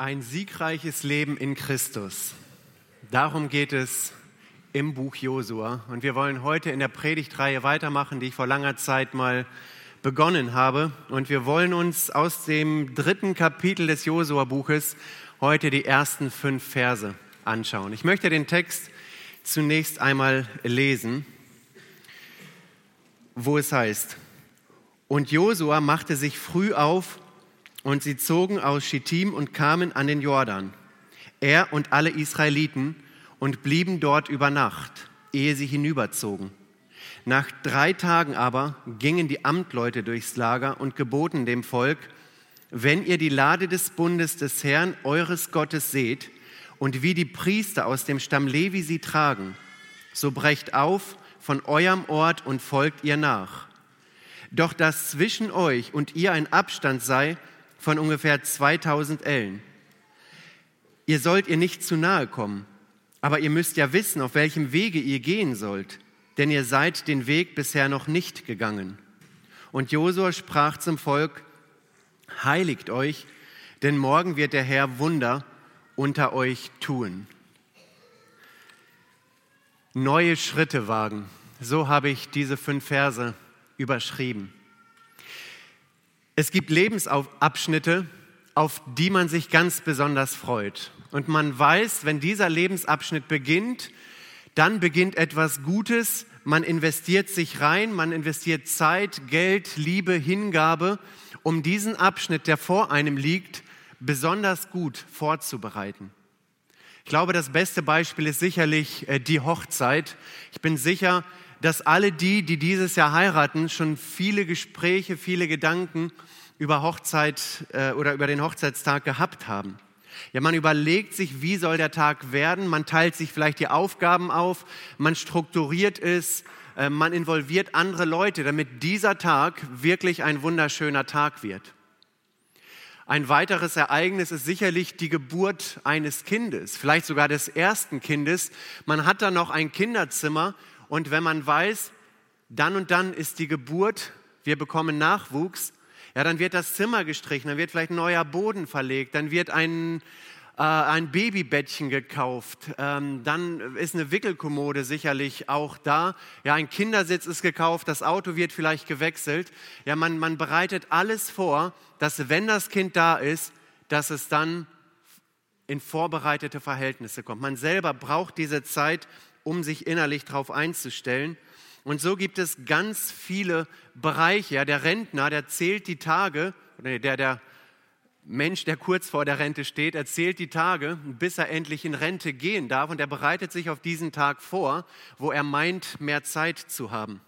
Ein siegreiches Leben in Christus. Darum geht es im Buch Josua. Und wir wollen heute in der Predigtreihe weitermachen, die ich vor langer Zeit mal begonnen habe. Und wir wollen uns aus dem dritten Kapitel des Josua-Buches heute die ersten fünf Verse anschauen. Ich möchte den Text zunächst einmal lesen, wo es heißt, und Josua machte sich früh auf, und sie zogen aus Schittim und kamen an den Jordan, er und alle Israeliten, und blieben dort über Nacht, ehe sie hinüberzogen. Nach drei Tagen aber gingen die Amtleute durchs Lager und geboten dem Volk, wenn ihr die Lade des Bundes des Herrn eures Gottes seht und wie die Priester aus dem Stamm Levi sie tragen, so brecht auf von eurem Ort und folgt ihr nach. Doch dass zwischen euch und ihr ein Abstand sei, von ungefähr 2000 Ellen. Ihr sollt ihr nicht zu nahe kommen, aber ihr müsst ja wissen, auf welchem Wege ihr gehen sollt, denn ihr seid den Weg bisher noch nicht gegangen. Und Josua sprach zum Volk, heiligt euch, denn morgen wird der Herr Wunder unter euch tun. Neue Schritte wagen, so habe ich diese fünf Verse überschrieben. Es gibt Lebensabschnitte, auf die man sich ganz besonders freut. Und man weiß, wenn dieser Lebensabschnitt beginnt, dann beginnt etwas Gutes. Man investiert sich rein, man investiert Zeit, Geld, Liebe, Hingabe, um diesen Abschnitt, der vor einem liegt, besonders gut vorzubereiten. Ich glaube, das beste Beispiel ist sicherlich äh, die Hochzeit. Ich bin sicher, dass alle die, die dieses Jahr heiraten, schon viele Gespräche, viele Gedanken über Hochzeit äh, oder über den Hochzeitstag gehabt haben. Ja, man überlegt sich, wie soll der Tag werden, man teilt sich vielleicht die Aufgaben auf, man strukturiert es, äh, man involviert andere Leute, damit dieser Tag wirklich ein wunderschöner Tag wird. Ein weiteres Ereignis ist sicherlich die Geburt eines Kindes, vielleicht sogar des ersten Kindes. Man hat da noch ein Kinderzimmer und wenn man weiß, dann und dann ist die Geburt, wir bekommen Nachwuchs, ja, dann wird das Zimmer gestrichen, dann wird vielleicht ein neuer Boden verlegt, dann wird ein, äh, ein Babybettchen gekauft, ähm, dann ist eine Wickelkommode sicherlich auch da, ja, ein Kindersitz ist gekauft, das Auto wird vielleicht gewechselt. Ja, man, man bereitet alles vor, dass wenn das Kind da ist, dass es dann in vorbereitete Verhältnisse kommt. Man selber braucht diese Zeit, um sich innerlich darauf einzustellen. Und so gibt es ganz viele Bereiche. Ja, der Rentner, der zählt die Tage, der, der Mensch, der kurz vor der Rente steht, erzählt die Tage, bis er endlich in Rente gehen darf. Und er bereitet sich auf diesen Tag vor, wo er meint, mehr Zeit zu haben.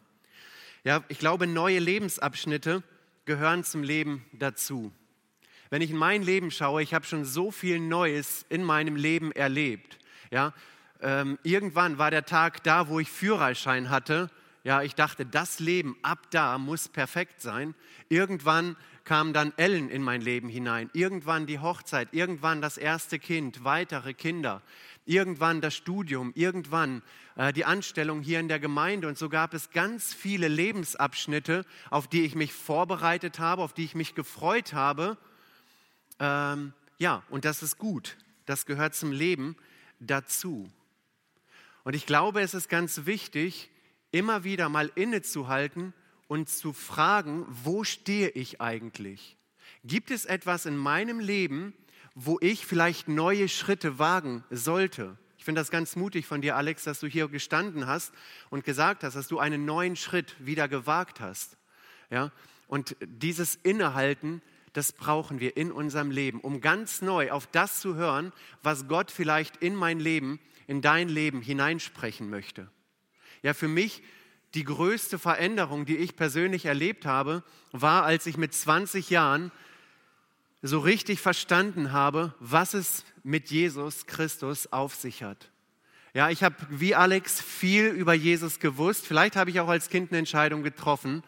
Ja, ich glaube, neue Lebensabschnitte gehören zum Leben dazu. Wenn ich in mein Leben schaue, ich habe schon so viel Neues in meinem Leben erlebt. Ja, ähm, irgendwann war der Tag da, wo ich Führerschein hatte. Ja, ich dachte, das Leben ab da muss perfekt sein. Irgendwann kam dann Ellen in mein Leben hinein. Irgendwann die Hochzeit, irgendwann das erste Kind, weitere Kinder, irgendwann das Studium, irgendwann äh, die Anstellung hier in der Gemeinde. Und so gab es ganz viele Lebensabschnitte, auf die ich mich vorbereitet habe, auf die ich mich gefreut habe. Ähm, ja, und das ist gut. Das gehört zum Leben dazu. Und ich glaube, es ist ganz wichtig, immer wieder mal innezuhalten und zu fragen, wo stehe ich eigentlich? Gibt es etwas in meinem Leben, wo ich vielleicht neue Schritte wagen sollte? Ich finde das ganz mutig von dir, Alex, dass du hier gestanden hast und gesagt hast, dass du einen neuen Schritt wieder gewagt hast. Ja? Und dieses Innehalten, das brauchen wir in unserem Leben, um ganz neu auf das zu hören, was Gott vielleicht in mein Leben in dein Leben hineinsprechen möchte. Ja, für mich die größte Veränderung, die ich persönlich erlebt habe, war, als ich mit 20 Jahren so richtig verstanden habe, was es mit Jesus Christus auf sich hat. Ja, ich habe wie Alex viel über Jesus gewusst. Vielleicht habe ich auch als Kind eine Entscheidung getroffen.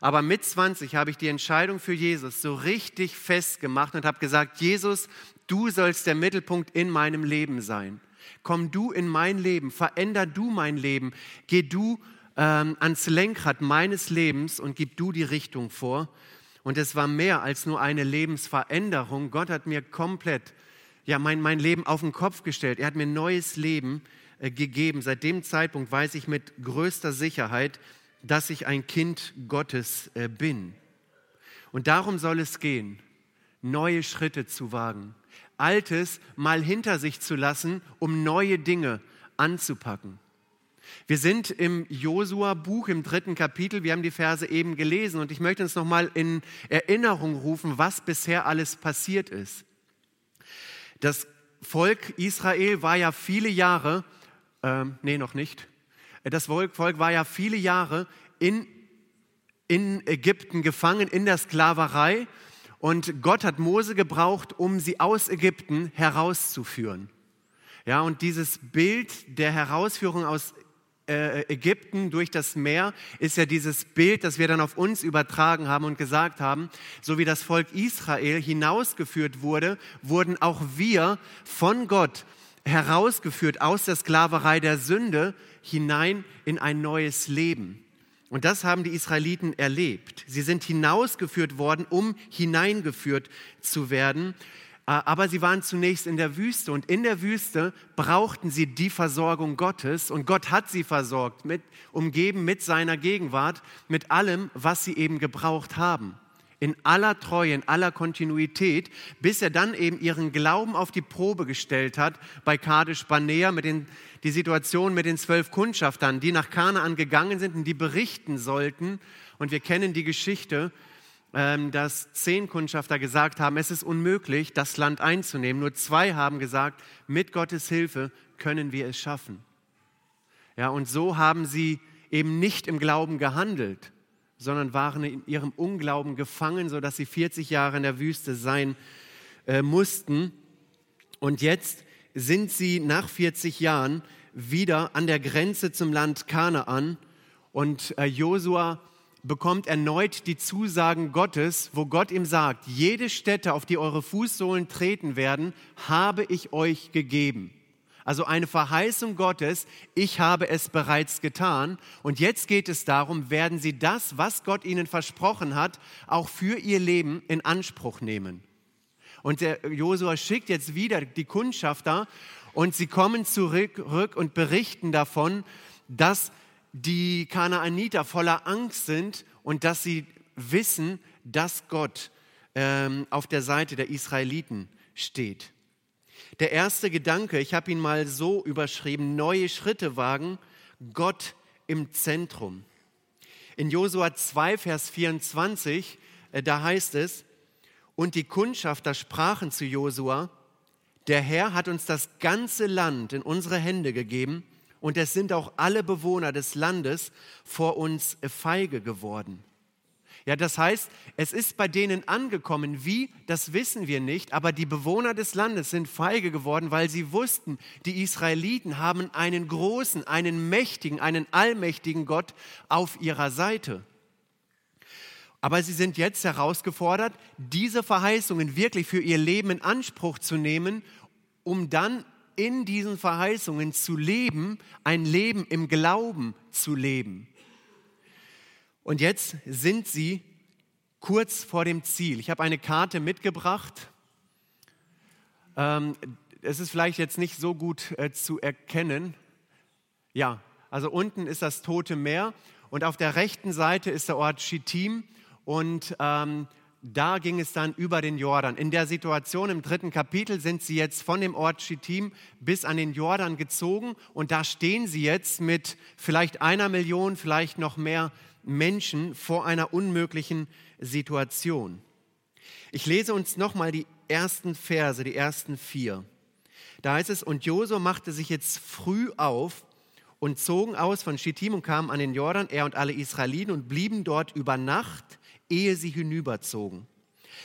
Aber mit 20 habe ich die Entscheidung für Jesus so richtig festgemacht und habe gesagt, Jesus, du sollst der Mittelpunkt in meinem Leben sein. Komm du in mein Leben, veränder du mein Leben, geh du ähm, ans Lenkrad meines Lebens und gib du die Richtung vor. Und es war mehr als nur eine Lebensveränderung. Gott hat mir komplett ja, mein, mein Leben auf den Kopf gestellt. Er hat mir neues Leben äh, gegeben. Seit dem Zeitpunkt weiß ich mit größter Sicherheit, dass ich ein Kind Gottes äh, bin. Und darum soll es gehen, neue Schritte zu wagen, Altes mal hinter sich zu lassen, um neue Dinge anzupacken. Wir sind im Josua-Buch im dritten Kapitel. Wir haben die Verse eben gelesen und ich möchte uns nochmal in Erinnerung rufen, was bisher alles passiert ist. Das Volk Israel war ja viele Jahre, ähm, nee, noch nicht. Das Volk, Volk war ja viele Jahre in, in Ägypten gefangen, in der Sklaverei. Und Gott hat Mose gebraucht, um sie aus Ägypten herauszuführen. Ja, und dieses Bild der Herausführung aus äh, Ägypten durch das Meer ist ja dieses Bild, das wir dann auf uns übertragen haben und gesagt haben, so wie das Volk Israel hinausgeführt wurde, wurden auch wir von Gott herausgeführt aus der Sklaverei der Sünde hinein in ein neues Leben. Und das haben die Israeliten erlebt. Sie sind hinausgeführt worden, um hineingeführt zu werden. Äh, aber sie waren zunächst in der Wüste und in der Wüste brauchten sie die Versorgung Gottes und Gott hat sie versorgt, mit, umgeben mit seiner Gegenwart, mit allem, was sie eben gebraucht haben. In aller Treue, in aller Kontinuität, bis er dann eben ihren Glauben auf die Probe gestellt hat bei Kadesh Barnea mit den, die Situation mit den zwölf Kundschaftern, die nach Kanaan gegangen sind und die berichten sollten. Und wir kennen die Geschichte, ähm, dass zehn Kundschafter gesagt haben, es ist unmöglich, das Land einzunehmen. Nur zwei haben gesagt, mit Gottes Hilfe können wir es schaffen. Ja, und so haben sie eben nicht im Glauben gehandelt, sondern waren in ihrem Unglauben gefangen, sodass sie 40 Jahre in der Wüste sein äh, mussten. Und jetzt sind sie nach 40 Jahren wieder an der Grenze zum Land Kanaan und äh, Josua bekommt erneut die Zusagen Gottes, wo Gott ihm sagt, jede Stätte, auf die eure Fußsohlen treten werden, habe ich euch gegeben. Also eine Verheißung Gottes, ich habe es bereits getan. Und jetzt geht es darum, werden sie das, was Gott ihnen versprochen hat, auch für ihr Leben in Anspruch nehmen. Und der Josua schickt jetzt wieder die Kundschafter und sie kommen zurück und berichten davon, dass die Kanaaniter voller Angst sind und dass sie wissen, dass Gott ähm, auf der Seite der Israeliten steht. Der erste Gedanke, ich habe ihn mal so überschrieben, neue Schritte wagen, Gott im Zentrum. In Josua 2, Vers 24, äh, da heißt es, und die Kundschafter sprachen zu Josua, der Herr hat uns das ganze Land in unsere Hände gegeben und es sind auch alle Bewohner des Landes vor uns feige geworden. Ja, das heißt, es ist bei denen angekommen. Wie, das wissen wir nicht, aber die Bewohner des Landes sind feige geworden, weil sie wussten, die Israeliten haben einen großen, einen mächtigen, einen allmächtigen Gott auf ihrer Seite. Aber sie sind jetzt herausgefordert, diese Verheißungen wirklich für ihr Leben in Anspruch zu nehmen, um dann in diesen Verheißungen zu leben, ein Leben im Glauben zu leben. Und jetzt sind sie kurz vor dem Ziel. Ich habe eine Karte mitgebracht. Ähm, es ist vielleicht jetzt nicht so gut äh, zu erkennen. Ja, also unten ist das Tote Meer und auf der rechten Seite ist der Ort Schittim und ähm, da ging es dann über den Jordan. In der Situation im dritten Kapitel sind sie jetzt von dem Ort Schittim bis an den Jordan gezogen und da stehen sie jetzt mit vielleicht einer Million, vielleicht noch mehr Menschen vor einer unmöglichen Situation. Ich lese uns nochmal die ersten Verse, die ersten vier. Da heißt es, und Josua machte sich jetzt früh auf und zogen aus von Schittim und kamen an den Jordan, er und alle Israeliten, und blieben dort über Nacht ehe sie hinüberzogen.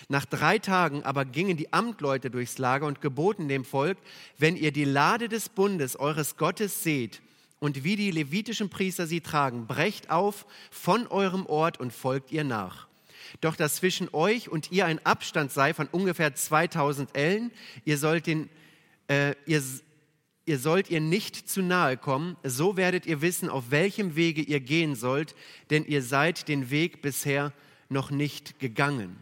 Nach drei Tagen aber gingen die Amtleute durchs Lager und geboten dem Volk, wenn ihr die Lade des Bundes eures Gottes seht und wie die levitischen Priester sie tragen, brecht auf von eurem Ort und folgt ihr nach. Doch dass zwischen euch und ihr ein Abstand sei von ungefähr 2000 Ellen, ihr sollt, den, äh, ihr, ihr sollt ihr nicht zu nahe kommen, so werdet ihr wissen, auf welchem Wege ihr gehen sollt, denn ihr seid den Weg bisher noch nicht gegangen.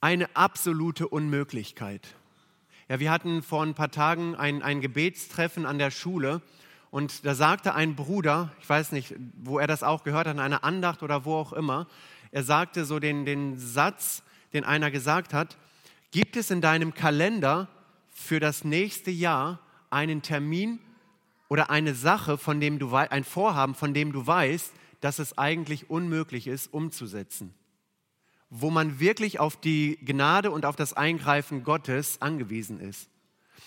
Eine absolute Unmöglichkeit. Ja, wir hatten vor ein paar Tagen ein, ein Gebetstreffen an der Schule und da sagte ein Bruder, ich weiß nicht, wo er das auch gehört hat, in einer Andacht oder wo auch immer, er sagte so den, den Satz, den einer gesagt hat, gibt es in deinem Kalender für das nächste Jahr einen Termin oder eine Sache, von dem du ein Vorhaben, von dem du weißt, dass es eigentlich unmöglich ist umzusetzen, wo man wirklich auf die Gnade und auf das Eingreifen Gottes angewiesen ist.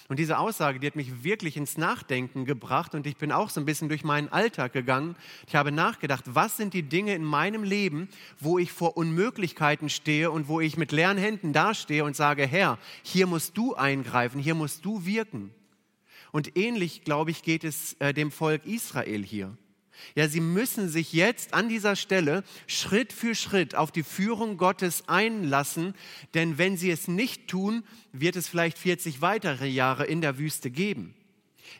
Und diese Aussage, die hat mich wirklich ins Nachdenken gebracht und ich bin auch so ein bisschen durch meinen Alltag gegangen. Ich habe nachgedacht, was sind die Dinge in meinem Leben, wo ich vor Unmöglichkeiten stehe und wo ich mit leeren Händen dastehe und sage, Herr, hier musst du eingreifen, hier musst du wirken. Und ähnlich, glaube ich, geht es äh, dem Volk Israel hier. Ja, sie müssen sich jetzt an dieser Stelle Schritt für Schritt auf die Führung Gottes einlassen, denn wenn sie es nicht tun, wird es vielleicht 40 weitere Jahre in der Wüste geben.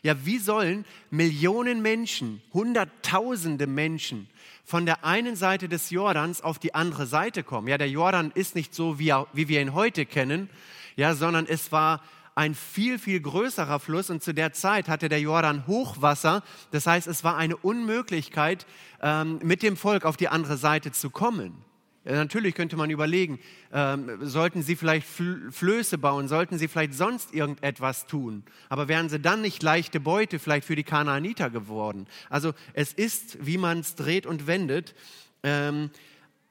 Ja, wie sollen Millionen Menschen, Hunderttausende Menschen von der einen Seite des Jordans auf die andere Seite kommen? Ja, der Jordan ist nicht so, wie, wie wir ihn heute kennen, ja, sondern es war ein viel, viel größerer Fluss und zu der Zeit hatte der Jordan Hochwasser. Das heißt, es war eine Unmöglichkeit, ähm, mit dem Volk auf die andere Seite zu kommen. Natürlich könnte man überlegen, ähm, sollten sie vielleicht Flöße bauen, sollten sie vielleicht sonst irgendetwas tun. Aber wären sie dann nicht leichte Beute vielleicht für die Kanaaniter geworden? Also es ist, wie man es dreht und wendet, ähm,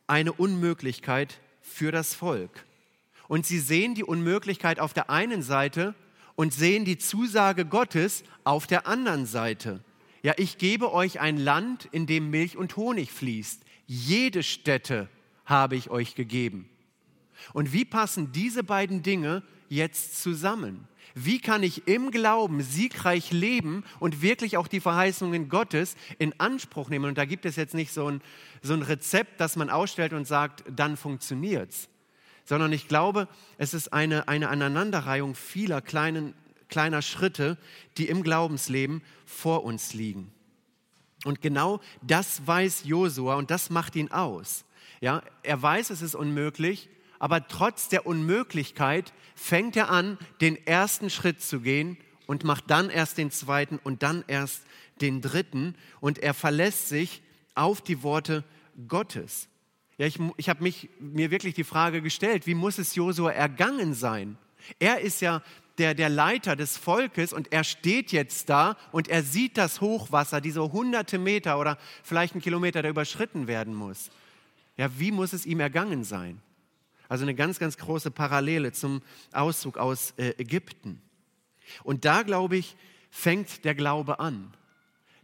eine Unmöglichkeit für das Volk. Und sie sehen die Unmöglichkeit auf der einen Seite und sehen die Zusage Gottes auf der anderen Seite. Ja, ich gebe euch ein Land, in dem Milch und Honig fließt. Jede Stätte habe ich euch gegeben. Und wie passen diese beiden Dinge jetzt zusammen? Wie kann ich im Glauben siegreich leben und wirklich auch die Verheißungen Gottes in Anspruch nehmen? Und da gibt es jetzt nicht so ein, so ein Rezept, das man ausstellt und sagt, dann funktioniert's sondern ich glaube, es ist eine, eine Aneinanderreihung vieler kleinen, kleiner Schritte, die im Glaubensleben vor uns liegen. Und genau das weiß Josua und das macht ihn aus. Ja, er weiß, es ist unmöglich, aber trotz der Unmöglichkeit fängt er an, den ersten Schritt zu gehen und macht dann erst den zweiten und dann erst den dritten und er verlässt sich auf die Worte Gottes. Ja, ich, ich habe mir wirklich die Frage gestellt, wie muss es Josua ergangen sein? Er ist ja der, der Leiter des Volkes und er steht jetzt da und er sieht das Hochwasser, diese hunderte Meter oder vielleicht ein Kilometer, der überschritten werden muss. Ja, wie muss es ihm ergangen sein? Also eine ganz, ganz große Parallele zum Auszug aus äh, Ägypten. Und da, glaube ich, fängt der Glaube an.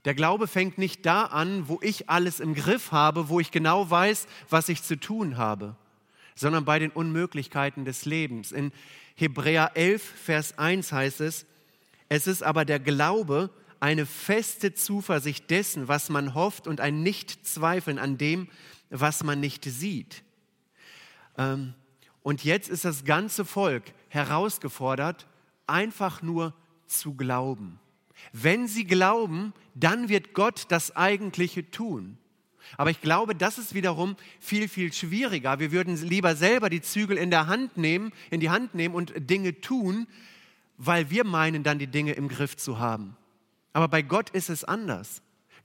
Der Glaube fängt nicht da an, wo ich alles im Griff habe, wo ich genau weiß, was ich zu tun habe, sondern bei den Unmöglichkeiten des Lebens. In Hebräer 11, Vers 1 heißt es, es ist aber der Glaube, eine feste Zuversicht dessen, was man hofft und ein Nichtzweifeln an dem, was man nicht sieht. Ähm, und jetzt ist das ganze Volk herausgefordert, einfach nur zu glauben. Wenn sie glauben, dann wird Gott das Eigentliche tun. Aber ich glaube, das ist wiederum viel, viel schwieriger. Wir würden lieber selber die Zügel in der Hand nehmen, in die Hand nehmen und Dinge tun, weil wir meinen, dann die Dinge im Griff zu haben. Aber bei Gott ist es anders.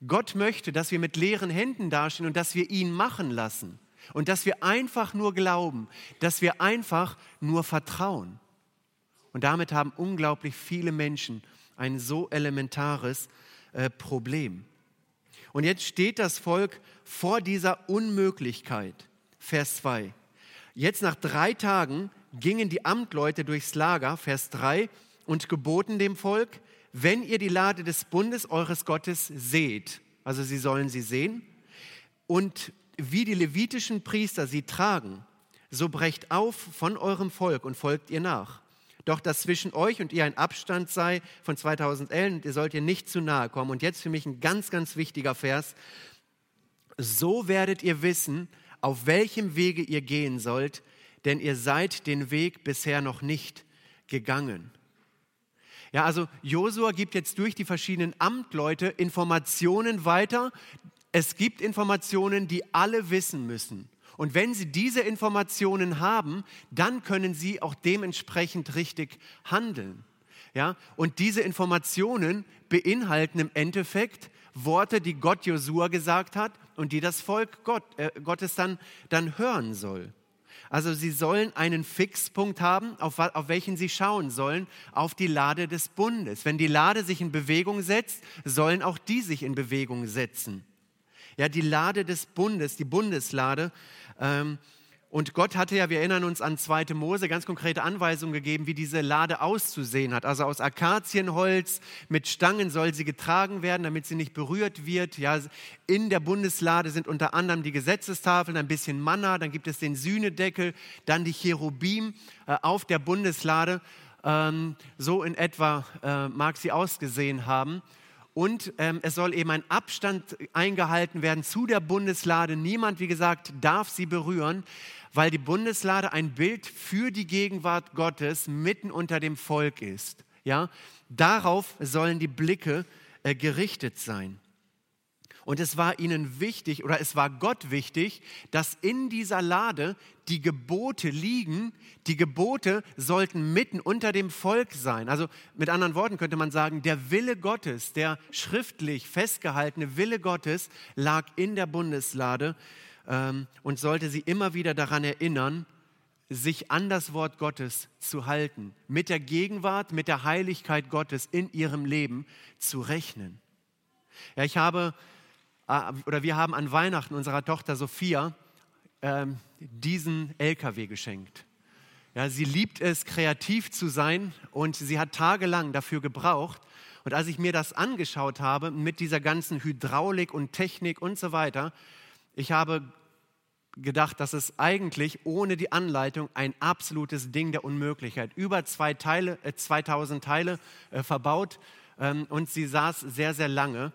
Gott möchte, dass wir mit leeren Händen dastehen und dass wir ihn machen lassen. Und dass wir einfach nur glauben, dass wir einfach nur vertrauen. Und damit haben unglaublich viele Menschen ein so elementares äh, Problem. Und jetzt steht das Volk vor dieser Unmöglichkeit. Vers 2. Jetzt nach drei Tagen gingen die Amtleute durchs Lager, Vers 3, und geboten dem Volk, wenn ihr die Lade des Bundes eures Gottes seht, also sie sollen sie sehen, und wie die levitischen Priester sie tragen, so brecht auf von eurem Volk und folgt ihr nach. Doch dass zwischen euch und ihr ein Abstand sei von 2000 Ellen und ihr sollt ihr nicht zu nahe kommen. Und jetzt für mich ein ganz, ganz wichtiger Vers. So werdet ihr wissen, auf welchem Wege ihr gehen sollt, denn ihr seid den Weg bisher noch nicht gegangen. Ja, also Josua gibt jetzt durch die verschiedenen Amtleute Informationen weiter. Es gibt Informationen, die alle wissen müssen. Und wenn Sie diese Informationen haben, dann können Sie auch dementsprechend richtig handeln. Ja? Und diese Informationen beinhalten im Endeffekt Worte, die Gott Josua gesagt hat und die das Volk Gott, äh, Gottes dann, dann hören soll. Also sie sollen einen Fixpunkt haben, auf, auf welchen sie schauen sollen, auf die Lade des Bundes. Wenn die Lade sich in Bewegung setzt, sollen auch die sich in Bewegung setzen. Ja, die Lade des Bundes, die Bundeslade. Ähm, und Gott hatte ja, wir erinnern uns an 2. Mose, ganz konkrete Anweisungen gegeben, wie diese Lade auszusehen hat. Also aus Akazienholz mit Stangen soll sie getragen werden, damit sie nicht berührt wird. Ja, in der Bundeslade sind unter anderem die Gesetzestafeln, ein bisschen Manna, dann gibt es den Sühnedeckel, dann die Cherubim äh, auf der Bundeslade. Ähm, so in etwa äh, mag sie ausgesehen haben. Und ähm, es soll eben ein Abstand eingehalten werden zu der Bundeslade. Niemand, wie gesagt, darf sie berühren weil die Bundeslade ein Bild für die Gegenwart Gottes mitten unter dem Volk ist. Ja, darauf sollen die Blicke äh, gerichtet sein. Und es war ihnen wichtig oder es war Gott wichtig, dass in dieser Lade die Gebote liegen. Die Gebote sollten mitten unter dem Volk sein. Also mit anderen Worten könnte man sagen, der Wille Gottes, der schriftlich festgehaltene Wille Gottes lag in der Bundeslade ähm, und sollte sie immer wieder daran erinnern, sich an das Wort Gottes zu halten, mit der Gegenwart, mit der Heiligkeit Gottes in ihrem Leben zu rechnen. Ja, ich habe, oder wir haben an Weihnachten unserer Tochter Sophia ähm, diesen LKW geschenkt. Ja, sie liebt es, kreativ zu sein und sie hat tagelang dafür gebraucht. Und als ich mir das angeschaut habe mit dieser ganzen Hydraulik und Technik und so weiter, ich habe gedacht, dass es eigentlich ohne die Anleitung ein absolutes Ding der Unmöglichkeit. Über zwei Teile, äh, 2000 Teile äh, verbaut ähm, und sie saß sehr, sehr lange.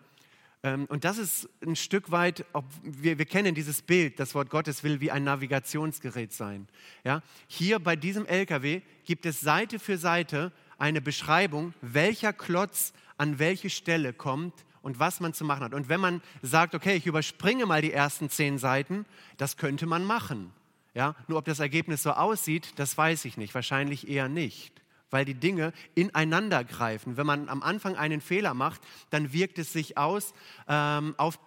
Ähm, und das ist ein Stück weit, wir, wir kennen dieses Bild, das Wort Gottes will wie ein Navigationsgerät sein. Ja? Hier bei diesem LKW gibt es Seite für Seite eine Beschreibung, welcher Klotz an welche Stelle kommt und was man zu machen hat. Und wenn man sagt, okay, ich überspringe mal die ersten zehn Seiten, das könnte man machen. Ja? Nur ob das Ergebnis so aussieht, das weiß ich nicht. Wahrscheinlich eher nicht, weil die Dinge ineinander greifen. Wenn man am Anfang einen Fehler macht, dann wirkt es sich aus ähm, auf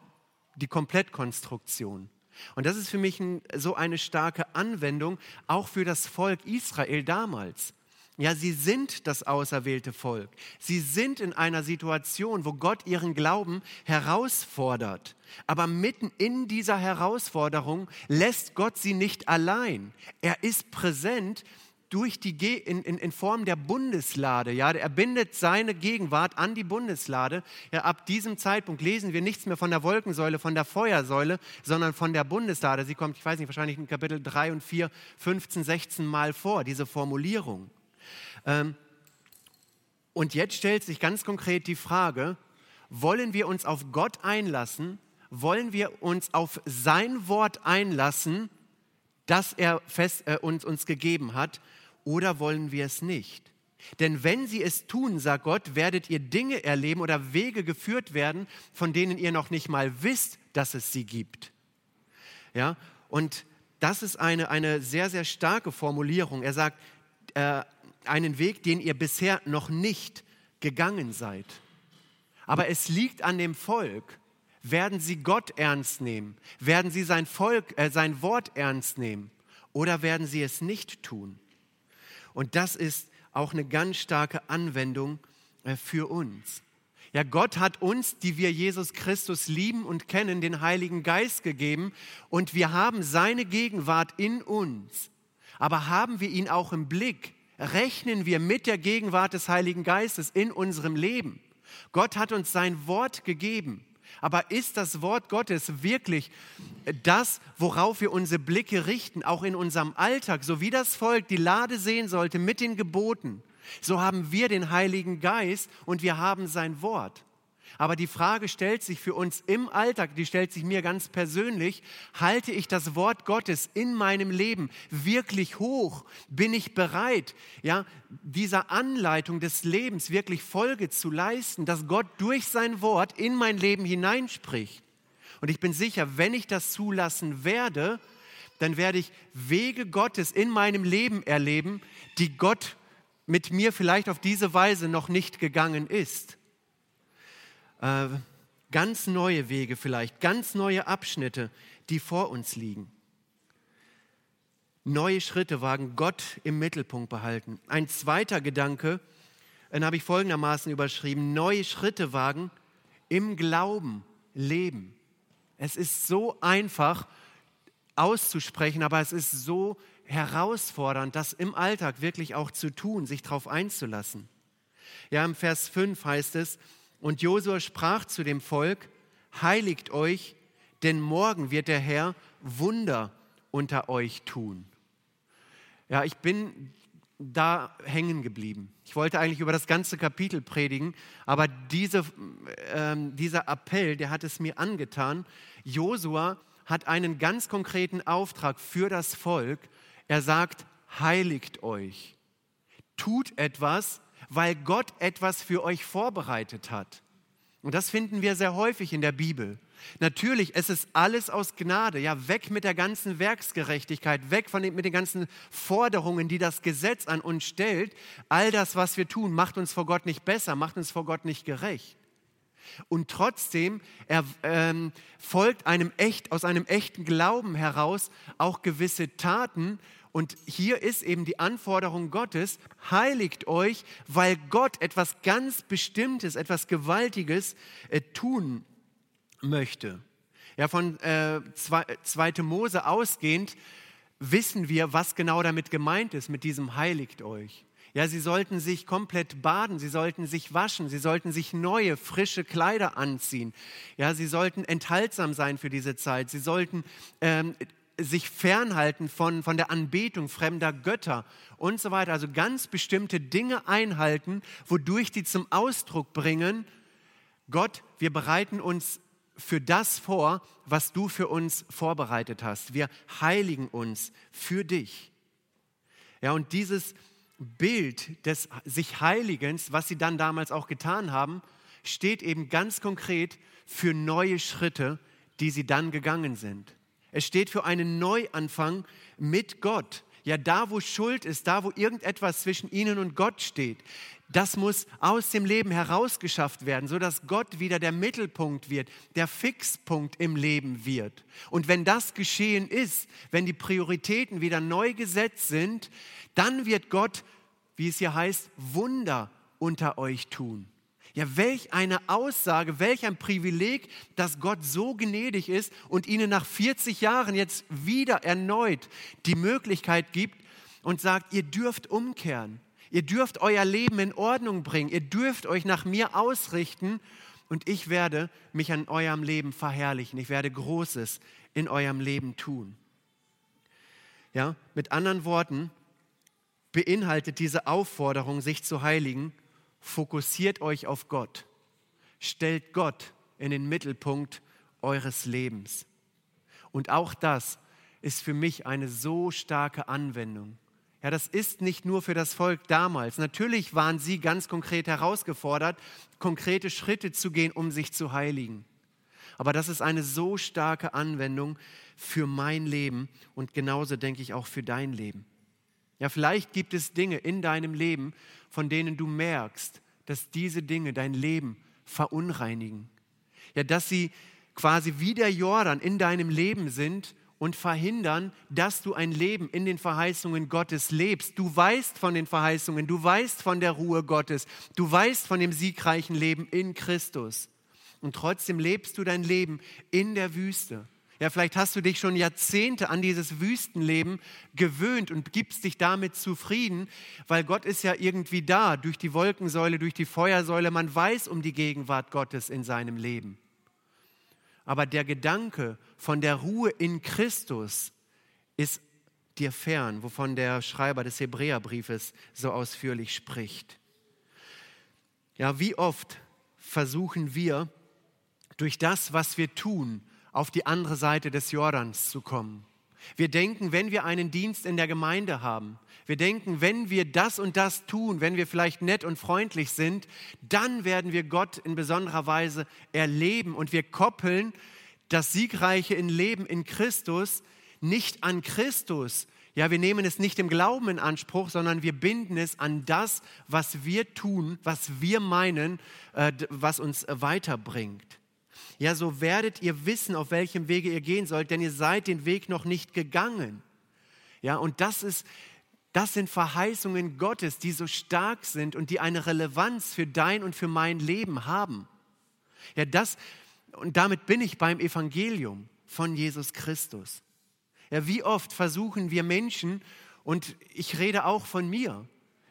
die Komplettkonstruktion. Und das ist für mich ein, so eine starke Anwendung, auch für das Volk Israel damals. Ja, sie sind das auserwählte Volk. Sie sind in einer Situation, wo Gott ihren Glauben herausfordert. Aber mitten in dieser Herausforderung lässt Gott sie nicht allein. Er ist präsent durch die Ge in, in, in Form der Bundeslade. Ja, er bindet seine Gegenwart an die Bundeslade. Ja, ab diesem Zeitpunkt lesen wir nichts mehr von der Wolkensäule, von der Feuersäule, sondern von der Bundeslade. Sie kommt, ich weiß nicht, wahrscheinlich in Kapitel 3 und 4, 15, 16 Mal vor, diese Formulierung. Ähm, und jetzt stellt sich ganz konkret die Frage, wollen wir uns auf Gott einlassen? Wollen wir uns auf sein Wort einlassen, das er fest, äh, uns, uns gegeben hat? Oder wollen wir es nicht? Denn wenn sie es tun, sagt Gott, werdet ihr Dinge erleben oder Wege geführt werden, von denen ihr noch nicht mal wisst, dass es sie gibt. Ja, und das ist eine, eine sehr, sehr starke Formulierung. Er sagt, äh, einen Weg, den ihr bisher noch nicht gegangen seid. Aber es liegt an dem Volk. Werden sie Gott ernst nehmen? Werden sie sein Volk, äh, sein Wort ernst nehmen? Oder werden sie es nicht tun? Und das ist auch eine ganz starke Anwendung äh, für uns. Ja, Gott hat uns, die wir Jesus Christus lieben und kennen, den Heiligen Geist gegeben und wir haben seine Gegenwart in uns. Aber haben wir ihn auch im Blick? rechnen wir mit der Gegenwart des Heiligen Geistes in unserem Leben. Gott hat uns sein Wort gegeben. Aber ist das Wort Gottes wirklich das, worauf wir unsere Blicke richten, auch in unserem Alltag, so wie das Volk die Lade sehen sollte mit den Geboten? So haben wir den Heiligen Geist und wir haben sein Wort. Aber die Frage stellt sich für uns im Alltag, die stellt sich mir ganz persönlich, halte ich das Wort Gottes in meinem Leben wirklich hoch? Bin ich bereit, ja, dieser Anleitung des Lebens wirklich Folge zu leisten, dass Gott durch sein Wort in mein Leben hineinspricht? Und ich bin sicher, wenn ich das zulassen werde, dann werde ich Wege Gottes in meinem Leben erleben, die Gott mit mir vielleicht auf diese Weise noch nicht gegangen ist. Äh, ganz neue Wege vielleicht, ganz neue Abschnitte, die vor uns liegen. Neue Schritte wagen, Gott im Mittelpunkt behalten. Ein zweiter Gedanke, den habe ich folgendermaßen überschrieben, neue Schritte wagen, im Glauben leben. Es ist so einfach auszusprechen, aber es ist so herausfordernd, das im Alltag wirklich auch zu tun, sich darauf einzulassen. Ja, im Vers 5 heißt es, und Josua sprach zu dem Volk, heiligt euch, denn morgen wird der Herr Wunder unter euch tun. Ja, ich bin da hängen geblieben. Ich wollte eigentlich über das ganze Kapitel predigen, aber diese, äh, dieser Appell, der hat es mir angetan. Josua hat einen ganz konkreten Auftrag für das Volk. Er sagt, heiligt euch. Tut etwas, weil Gott etwas für euch vorbereitet hat. Und das finden wir sehr häufig in der Bibel. Natürlich, es ist alles aus Gnade. Ja, weg mit der ganzen Werksgerechtigkeit, weg von den, mit den ganzen Forderungen, die das Gesetz an uns stellt. All das, was wir tun, macht uns vor Gott nicht besser, macht uns vor Gott nicht gerecht. Und trotzdem er, ähm, folgt einem echt, aus einem echten Glauben heraus auch gewisse Taten. Und hier ist eben die Anforderung Gottes, heiligt euch, weil Gott etwas ganz Bestimmtes, etwas Gewaltiges äh, tun möchte. Ja, von äh, 2. Mose ausgehend wissen wir, was genau damit gemeint ist, mit diesem heiligt euch. Ja, sie sollten sich komplett baden, sie sollten sich waschen, sie sollten sich neue, frische Kleider anziehen. Ja, sie sollten enthaltsam sein für diese Zeit. Sie sollten ähm, sich fernhalten von, von der Anbetung fremder Götter und so weiter. Also ganz bestimmte Dinge einhalten, wodurch sie zum Ausdruck bringen, Gott, wir bereiten uns für das vor, was du für uns vorbereitet hast. Wir heiligen uns für dich. Ja, und dieses Bild des sich Heiligens, was sie dann damals auch getan haben, steht eben ganz konkret für neue Schritte, die sie dann gegangen sind. Es steht für einen Neuanfang mit Gott. Ja, da wo Schuld ist, da wo irgendetwas zwischen ihnen und Gott steht, das muss aus dem Leben herausgeschafft werden, sodass Gott wieder der Mittelpunkt wird, der Fixpunkt im Leben wird. Und wenn das geschehen ist, wenn die Prioritäten wieder neu gesetzt sind, dann wird Gott, wie es hier heißt, Wunder unter euch tun. Ja, welch eine Aussage, welch ein Privileg, dass Gott so gnädig ist und ihnen nach 40 Jahren jetzt wieder erneut die Möglichkeit gibt und sagt, ihr dürft umkehren. Ihr dürft euer Leben in Ordnung bringen. Ihr dürft euch nach mir ausrichten und ich werde mich an eurem Leben verherrlichen. Ich werde Großes in eurem Leben tun. Ja, mit anderen Worten beinhaltet diese Aufforderung, sich zu heiligen, fokussiert euch auf Gott. Stellt Gott in den Mittelpunkt eures Lebens. Und auch das ist für mich eine so starke Anwendung. Ja, das ist nicht nur für das Volk damals. Natürlich waren sie ganz konkret herausgefordert, konkrete Schritte zu gehen, um sich zu heiligen. Aber das ist eine so starke Anwendung für mein Leben und genauso denke ich auch für dein Leben. Ja, vielleicht gibt es Dinge in deinem Leben, von denen du merkst, dass diese Dinge dein Leben verunreinigen. Ja, dass sie quasi wie der Jordan in deinem Leben sind und verhindern, dass du ein Leben in den Verheißungen Gottes lebst. Du weißt von den Verheißungen, du weißt von der Ruhe Gottes, du weißt von dem siegreichen Leben in Christus. Und trotzdem lebst du dein Leben in der Wüste. Ja, vielleicht hast du dich schon Jahrzehnte an dieses Wüstenleben gewöhnt und gibst dich damit zufrieden, weil Gott ist ja irgendwie da, durch die Wolkensäule, durch die Feuersäule. Man weiß um die Gegenwart Gottes in seinem Leben. Aber der Gedanke von der Ruhe in Christus ist dir fern, wovon der Schreiber des Hebräerbriefes so ausführlich spricht. Ja, wie oft versuchen wir durch das, was wir tun, auf die andere Seite des Jordans zu kommen. Wir denken, wenn wir einen Dienst in der Gemeinde haben, wir denken, wenn wir das und das tun, wenn wir vielleicht nett und freundlich sind, dann werden wir Gott in besonderer Weise erleben und wir koppeln das siegreiche Leben in Christus nicht an Christus. Ja, wir nehmen es nicht im Glauben in Anspruch, sondern wir binden es an das, was wir tun, was wir meinen, äh, was uns weiterbringt. Ja, so werdet ihr wissen, auf welchem Wege ihr gehen sollt, denn ihr seid den Weg noch nicht gegangen. Ja, und das ist, das sind Verheißungen Gottes, die so stark sind und die eine Relevanz für dein und für mein Leben haben. Ja, das, und damit bin ich beim Evangelium von Jesus Christus. Ja, wie oft versuchen wir Menschen, und ich rede auch von mir,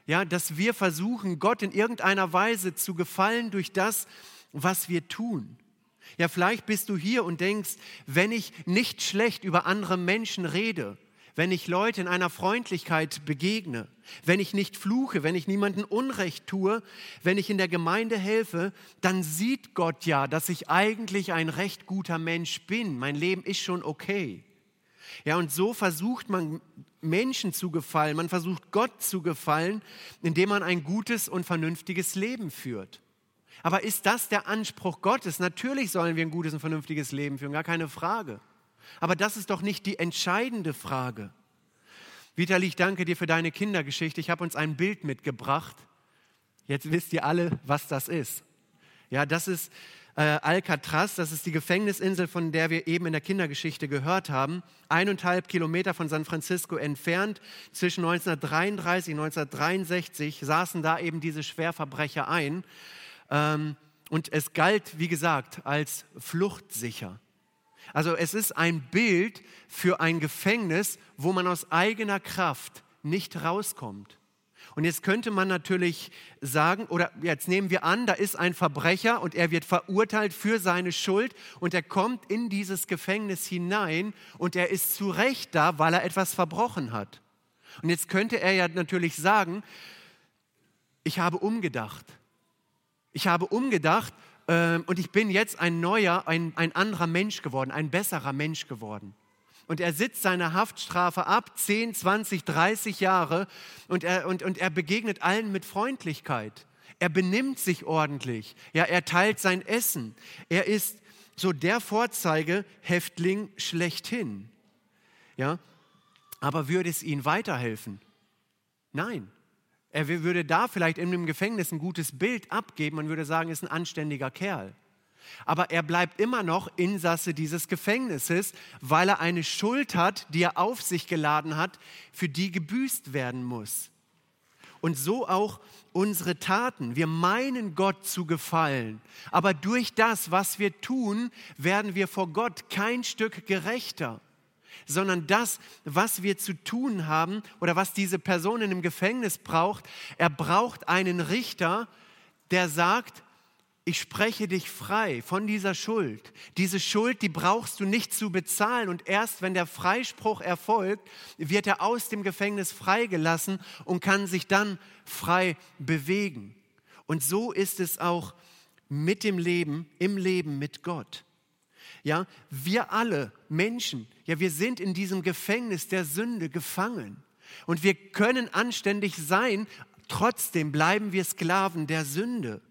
ja, dass wir versuchen, Gott in irgendeiner Weise zu gefallen durch das, was wir tun. Ja, vielleicht bist du hier und denkst, wenn ich nicht schlecht über andere Menschen rede, wenn ich Leute in einer Freundlichkeit begegne, wenn ich nicht fluche, wenn ich niemanden Unrecht tue, wenn ich in der Gemeinde helfe, dann sieht Gott ja, dass ich eigentlich ein recht guter Mensch bin. Mein Leben ist schon okay. Ja, und so versucht man Menschen zu gefallen, man versucht Gott zu gefallen, indem man ein gutes und vernünftiges Leben führt. Aber ist das der Anspruch Gottes? Natürlich sollen wir ein gutes und vernünftiges Leben führen, gar keine Frage. Aber das ist doch nicht die entscheidende Frage. Vitali, ich danke dir für deine Kindergeschichte. Ich habe uns ein Bild mitgebracht. Jetzt wisst ihr alle, was das ist. Ja, das ist äh, Alcatraz, das ist die Gefängnisinsel, von der wir eben in der Kindergeschichte gehört haben. Eineinhalb Kilometer von San Francisco entfernt. Zwischen 1933 und 1963 saßen da eben diese Schwerverbrecher ein. Ähm, und es galt, wie gesagt, als fluchtsicher. Also es ist ein Bild für ein Gefängnis, wo man aus eigener Kraft nicht rauskommt. Und jetzt könnte man natürlich sagen, oder jetzt nehmen wir an, da ist ein Verbrecher und er wird verurteilt für seine Schuld und er kommt in dieses Gefängnis hinein und er ist zu Recht da, weil er etwas verbrochen hat. Und jetzt könnte er ja natürlich sagen, ich habe umgedacht. Ich habe umgedacht ähm, und ich bin jetzt ein neuer, ein, ein anderer Mensch geworden, ein besserer Mensch geworden. Und er sitzt seine Haftstrafe ab, 10, 20, 30 Jahre, und er, und, und er begegnet allen mit Freundlichkeit. Er benimmt sich ordentlich. Ja, er teilt sein Essen. Er ist so der Vorzeigehäftling schlechthin. Ja, aber würde es ihm weiterhelfen? Nein. Er würde da vielleicht in dem Gefängnis ein gutes Bild abgeben und würde sagen, ist ein anständiger Kerl. Aber er bleibt immer noch Insasse dieses Gefängnisses, weil er eine Schuld hat, die er auf sich geladen hat, für die gebüßt werden muss. Und so auch unsere Taten. Wir meinen Gott zu gefallen, aber durch das, was wir tun, werden wir vor Gott kein Stück gerechter sondern das, was wir zu tun haben oder was diese Person in dem Gefängnis braucht. Er braucht einen Richter, der sagt, ich spreche dich frei von dieser Schuld. Diese Schuld, die brauchst du nicht zu bezahlen. Und erst wenn der Freispruch erfolgt, wird er aus dem Gefängnis freigelassen und kann sich dann frei bewegen. Und so ist es auch mit dem Leben, im Leben mit Gott. Ja, wir alle Menschen, ja, wir sind in diesem Gefängnis der Sünde gefangen. Und wir können anständig sein, trotzdem bleiben wir Sklaven der Sünde.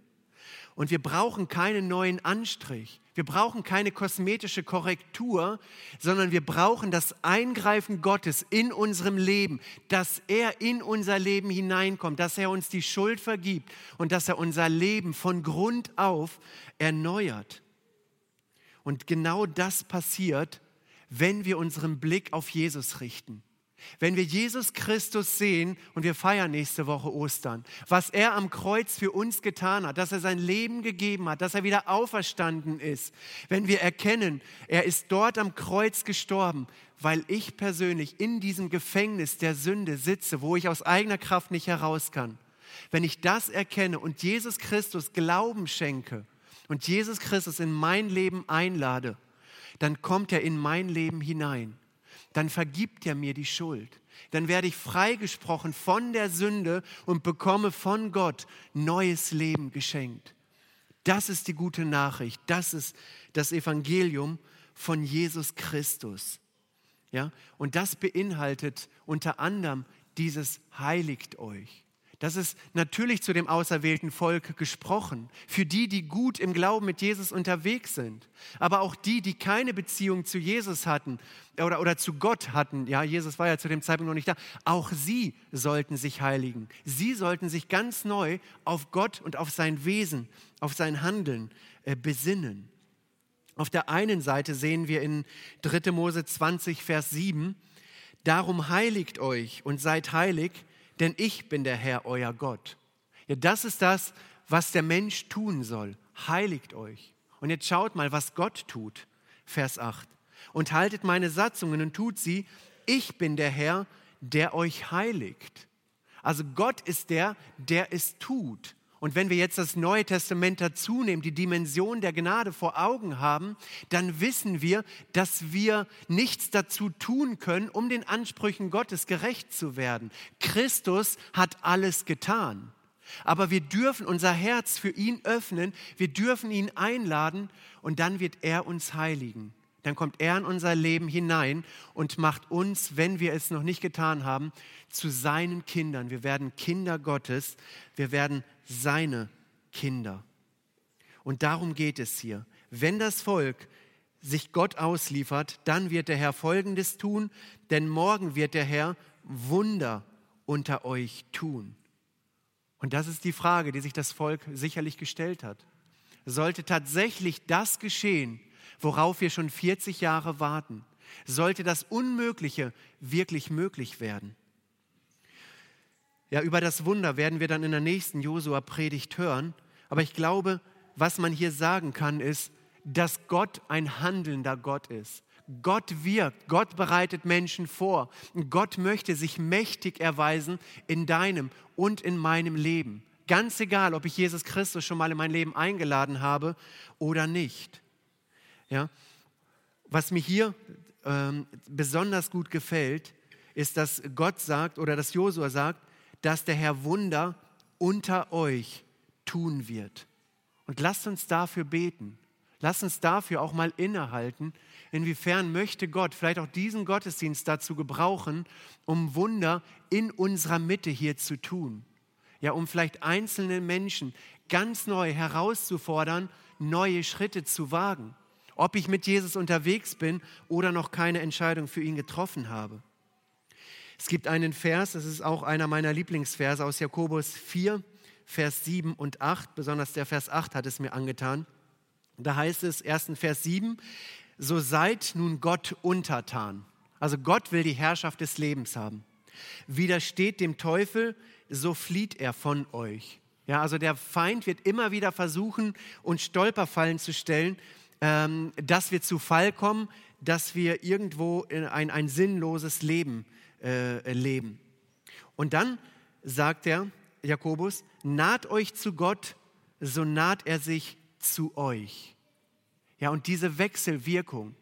Und wir brauchen keinen neuen Anstrich. Wir brauchen keine kosmetische Korrektur, sondern wir brauchen das Eingreifen Gottes in unserem Leben, dass er in unser Leben hineinkommt, dass er uns die Schuld vergibt und dass er unser Leben von Grund auf erneuert. Und genau das passiert, wenn wir unseren Blick auf Jesus richten. Wenn wir Jesus Christus sehen und wir feiern nächste Woche Ostern, was er am Kreuz für uns getan hat, dass er sein Leben gegeben hat, dass er wieder auferstanden ist, wenn wir erkennen, er ist dort am Kreuz gestorben, weil ich persönlich in diesem Gefängnis der Sünde sitze, wo ich aus eigener Kraft nicht heraus kann. Wenn ich das erkenne und Jesus Christus Glauben schenke, und Jesus Christus in mein Leben einlade, dann kommt er in mein Leben hinein. Dann vergibt er mir die Schuld. Dann werde ich freigesprochen von der Sünde und bekomme von Gott neues Leben geschenkt. Das ist die gute Nachricht. Das ist das Evangelium von Jesus Christus. Ja? Und das beinhaltet unter anderem dieses heiligt euch. Das ist natürlich zu dem auserwählten Volk gesprochen, für die, die gut im Glauben mit Jesus unterwegs sind, aber auch die, die keine Beziehung zu Jesus hatten oder, oder zu Gott hatten. Ja, Jesus war ja zu dem Zeitpunkt noch nicht da. Auch sie sollten sich heiligen. Sie sollten sich ganz neu auf Gott und auf sein Wesen, auf sein Handeln äh, besinnen. Auf der einen Seite sehen wir in 3. Mose 20, Vers 7, Darum heiligt euch und seid heilig, denn ich bin der Herr, euer Gott. Ja, das ist das, was der Mensch tun soll. Heiligt euch. Und jetzt schaut mal, was Gott tut. Vers 8. Und haltet meine Satzungen und tut sie. Ich bin der Herr, der euch heiligt. Also Gott ist der, der es tut. Und wenn wir jetzt das Neue Testament dazu nehmen, die Dimension der Gnade vor Augen haben, dann wissen wir, dass wir nichts dazu tun können, um den Ansprüchen Gottes gerecht zu werden. Christus hat alles getan. Aber wir dürfen unser Herz für ihn öffnen, wir dürfen ihn einladen und dann wird er uns heiligen. Dann kommt er in unser Leben hinein und macht uns, wenn wir es noch nicht getan haben, zu seinen Kindern. Wir werden Kinder Gottes, wir werden seine Kinder. Und darum geht es hier. Wenn das Volk sich Gott ausliefert, dann wird der Herr Folgendes tun, denn morgen wird der Herr Wunder unter euch tun. Und das ist die Frage, die sich das Volk sicherlich gestellt hat. Sollte tatsächlich das geschehen, worauf wir schon 40 Jahre warten? Sollte das Unmögliche wirklich möglich werden? Ja, über das Wunder werden wir dann in der nächsten Josua-Predigt hören. Aber ich glaube, was man hier sagen kann, ist, dass Gott ein handelnder Gott ist. Gott wirkt, Gott bereitet Menschen vor. Gott möchte sich mächtig erweisen in deinem und in meinem Leben. Ganz egal, ob ich Jesus Christus schon mal in mein Leben eingeladen habe oder nicht. Ja? Was mir hier ähm, besonders gut gefällt, ist, dass Gott sagt oder dass Josua sagt, dass der Herr Wunder unter euch tun wird. Und lasst uns dafür beten. Lasst uns dafür auch mal innehalten, inwiefern möchte Gott vielleicht auch diesen Gottesdienst dazu gebrauchen, um Wunder in unserer Mitte hier zu tun. Ja, um vielleicht einzelne Menschen ganz neu herauszufordern, neue Schritte zu wagen. Ob ich mit Jesus unterwegs bin oder noch keine Entscheidung für ihn getroffen habe. Es gibt einen Vers, das ist auch einer meiner Lieblingsverse aus Jakobus 4, Vers 7 und 8. Besonders der Vers 8 hat es mir angetan. Da heißt es, ersten Vers 7, so seid nun Gott untertan. Also Gott will die Herrschaft des Lebens haben. Widersteht dem Teufel, so flieht er von euch. Ja, also der Feind wird immer wieder versuchen, uns Stolperfallen zu stellen, ähm, dass wir zu Fall kommen, dass wir irgendwo ein, ein sinnloses Leben äh, leben. Und dann sagt er, Jakobus, naht euch zu Gott, so naht er sich zu euch. Ja, und diese Wechselwirkung,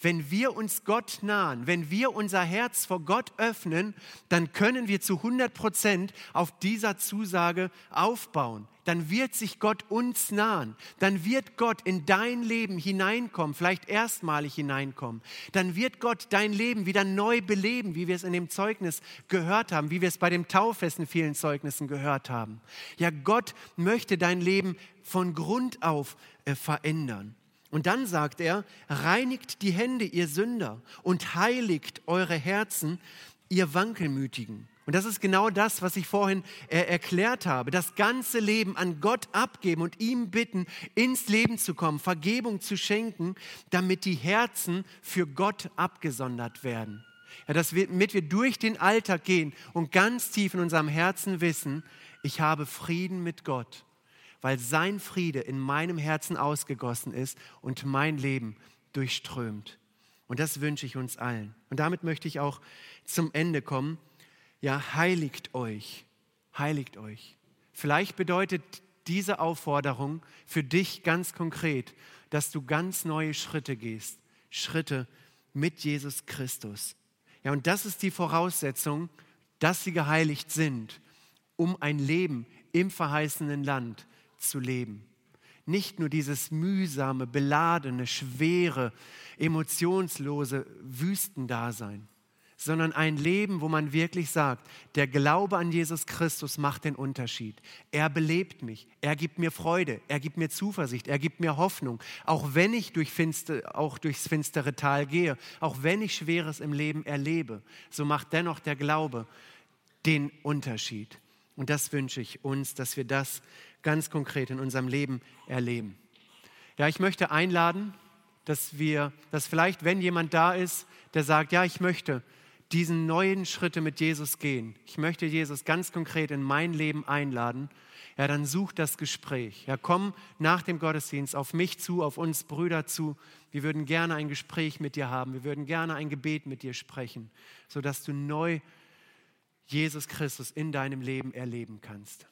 wenn wir uns Gott nahen, wenn wir unser Herz vor Gott öffnen, dann können wir zu 100 Prozent auf dieser Zusage aufbauen. Dann wird sich Gott uns nahen. Dann wird Gott in dein Leben hineinkommen, vielleicht erstmalig hineinkommen. Dann wird Gott dein Leben wieder neu beleben, wie wir es in dem Zeugnis gehört haben, wie wir es bei dem Tauffest in vielen Zeugnissen gehört haben. Ja, Gott möchte dein Leben von Grund auf äh, verändern. Und dann sagt er, reinigt die Hände, ihr Sünder, und heiligt eure Herzen, ihr Wankelmütigen. Und das ist genau das, was ich vorhin äh, erklärt habe. Das ganze Leben an Gott abgeben und ihm bitten, ins Leben zu kommen, Vergebung zu schenken, damit die Herzen für Gott abgesondert werden. Ja, damit wir durch den Alltag gehen und ganz tief in unserem Herzen wissen, ich habe Frieden mit Gott weil sein Friede in meinem Herzen ausgegossen ist und mein Leben durchströmt. Und das wünsche ich uns allen. Und damit möchte ich auch zum Ende kommen. Ja, heiligt euch, heiligt euch. Vielleicht bedeutet diese Aufforderung für dich ganz konkret, dass du ganz neue Schritte gehst. Schritte mit Jesus Christus. Ja, und das ist die Voraussetzung, dass sie geheiligt sind, um ein Leben im verheißenen Land zu leben. Nicht nur dieses mühsame, beladene, schwere, emotionslose Wüstendasein, sondern ein Leben, wo man wirklich sagt, der Glaube an Jesus Christus macht den Unterschied. Er belebt mich, er gibt mir Freude, er gibt mir Zuversicht, er gibt mir Hoffnung, auch wenn ich durch finster, auch durchs finstere Tal gehe, auch wenn ich Schweres im Leben erlebe, so macht dennoch der Glaube den Unterschied. Und das wünsche ich uns, dass wir das ganz konkret in unserem Leben erleben. Ja, ich möchte einladen, dass wir, dass vielleicht, wenn jemand da ist, der sagt, ja, ich möchte diesen neuen Schritte mit Jesus gehen. Ich möchte Jesus ganz konkret in mein Leben einladen. Ja, dann such das Gespräch. Ja, komm nach dem Gottesdienst auf mich zu, auf uns Brüder zu. Wir würden gerne ein Gespräch mit dir haben. Wir würden gerne ein Gebet mit dir sprechen, sodass du neu Jesus Christus in deinem Leben erleben kannst.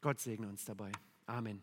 Gott segne uns dabei. Amen.